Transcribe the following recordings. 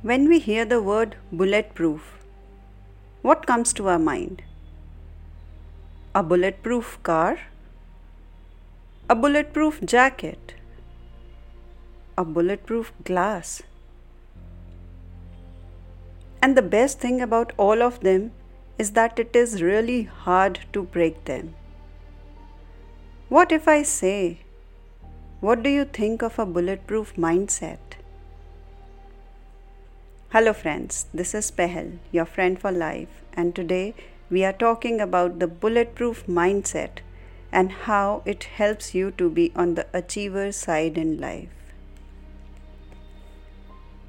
When we hear the word bulletproof, what comes to our mind? A bulletproof car? A bulletproof jacket? A bulletproof glass? And the best thing about all of them is that it is really hard to break them. What if I say, What do you think of a bulletproof mindset? Hello, friends, this is Pehel, your friend for life, and today we are talking about the bulletproof mindset and how it helps you to be on the achiever side in life.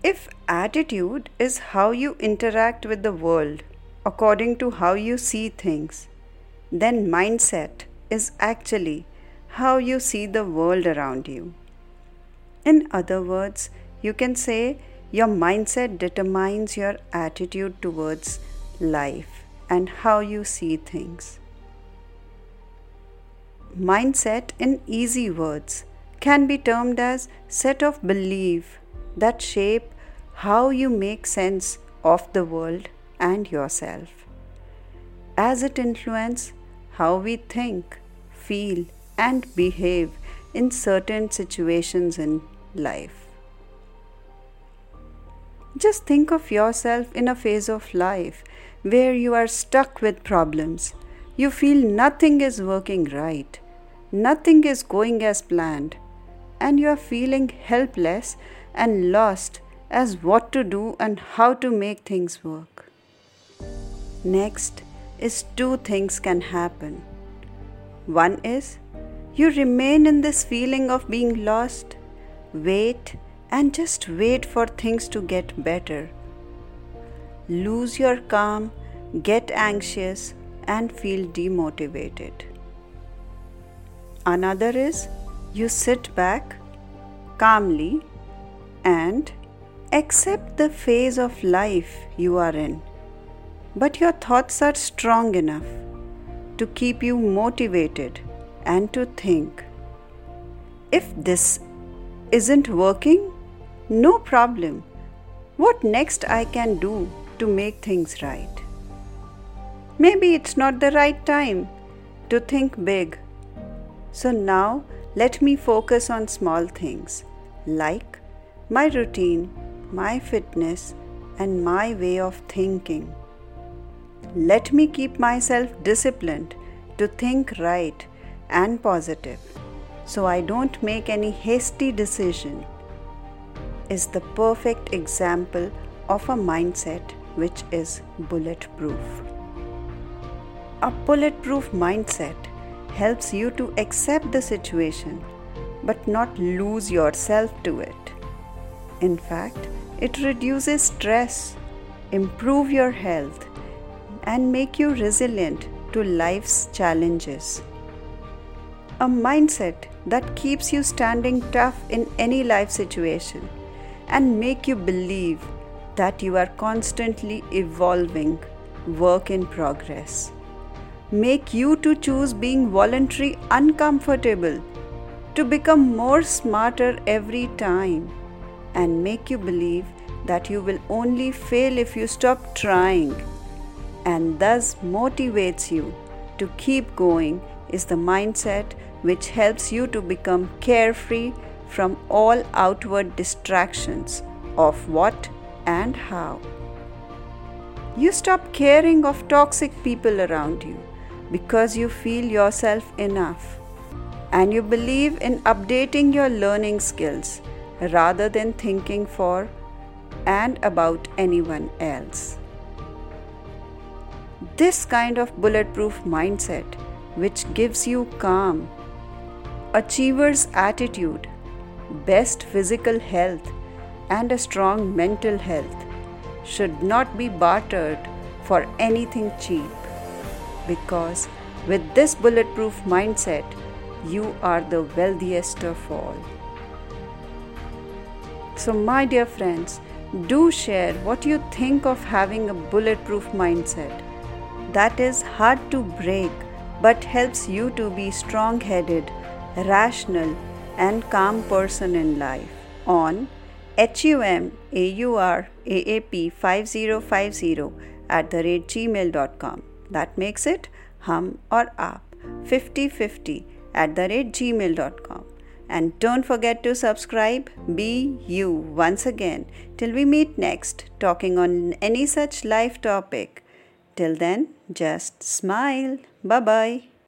If attitude is how you interact with the world according to how you see things, then mindset is actually how you see the world around you. In other words, you can say your mindset determines your attitude towards life and how you see things. Mindset in easy words can be termed as set of belief that shape how you make sense of the world and yourself as it influence how we think, feel and behave in certain situations in life. Just think of yourself in a phase of life where you are stuck with problems. You feel nothing is working right, nothing is going as planned, and you are feeling helpless and lost as what to do and how to make things work. Next is two things can happen. One is you remain in this feeling of being lost, wait and just wait for things to get better. Lose your calm, get anxious, and feel demotivated. Another is you sit back calmly and accept the phase of life you are in. But your thoughts are strong enough to keep you motivated and to think if this isn't working, no problem. What next I can do to make things right? Maybe it's not the right time to think big. So now let me focus on small things like my routine, my fitness, and my way of thinking. Let me keep myself disciplined to think right and positive so I don't make any hasty decision is the perfect example of a mindset which is bulletproof. A bulletproof mindset helps you to accept the situation but not lose yourself to it. In fact, it reduces stress, improve your health and make you resilient to life's challenges. A mindset that keeps you standing tough in any life situation and make you believe that you are constantly evolving, work in progress. Make you to choose being voluntary uncomfortable, to become more smarter every time, and make you believe that you will only fail if you stop trying, and thus motivates you to keep going is the mindset which helps you to become carefree from all outward distractions of what and how. You stop caring of toxic people around you because you feel yourself enough and you believe in updating your learning skills rather than thinking for and about anyone else. This kind of bulletproof mindset, which gives you calm, achiever's attitude, best physical health and a strong mental health should not be bartered for anything cheap because with this bulletproof mindset, you are the wealthiest of all. So, my dear friends, do share what you think of having a bulletproof mindset that is hard to break but helps you to be strong headed, rational, and calm person in life on humAurAAP5050 at the rate gmail.com. That makes it hum or aap 5050 at the rate gmail.com. And don't forget to subscribe, be you once again, till we meet next, talking on any such life topic. Till then, just smile. Bye bye.